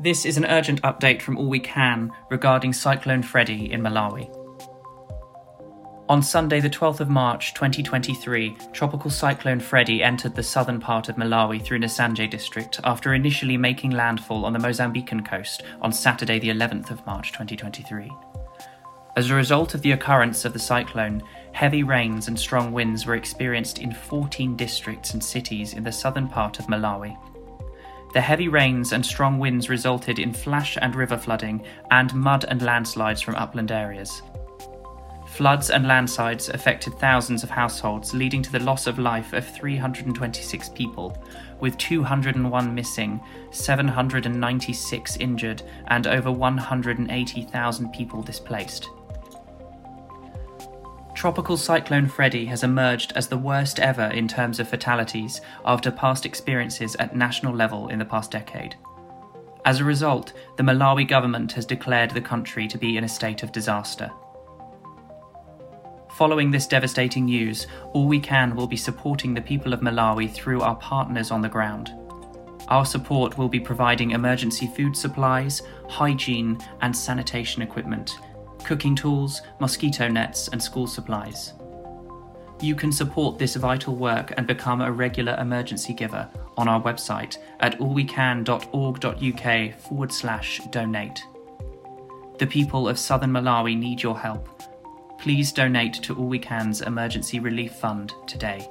This is an urgent update from All We Can regarding Cyclone Freddy in Malawi. On Sunday, the 12th of March 2023, Tropical Cyclone Freddy entered the southern part of Malawi through Nsanje district after initially making landfall on the Mozambican coast on Saturday, the 11th of March 2023. As a result of the occurrence of the cyclone, heavy rains and strong winds were experienced in 14 districts and cities in the southern part of Malawi. The heavy rains and strong winds resulted in flash and river flooding and mud and landslides from upland areas. Floods and landslides affected thousands of households, leading to the loss of life of 326 people, with 201 missing, 796 injured, and over 180,000 people displaced. Tropical Cyclone Freddy has emerged as the worst ever in terms of fatalities after past experiences at national level in the past decade. As a result, the Malawi government has declared the country to be in a state of disaster. Following this devastating news, All We Can will be supporting the people of Malawi through our partners on the ground. Our support will be providing emergency food supplies, hygiene, and sanitation equipment cooking tools, mosquito nets, and school supplies. You can support this vital work and become a regular emergency giver on our website at allwecan.org.uk forward slash donate. The people of southern Malawi need your help. Please donate to All We Can's Emergency Relief Fund today.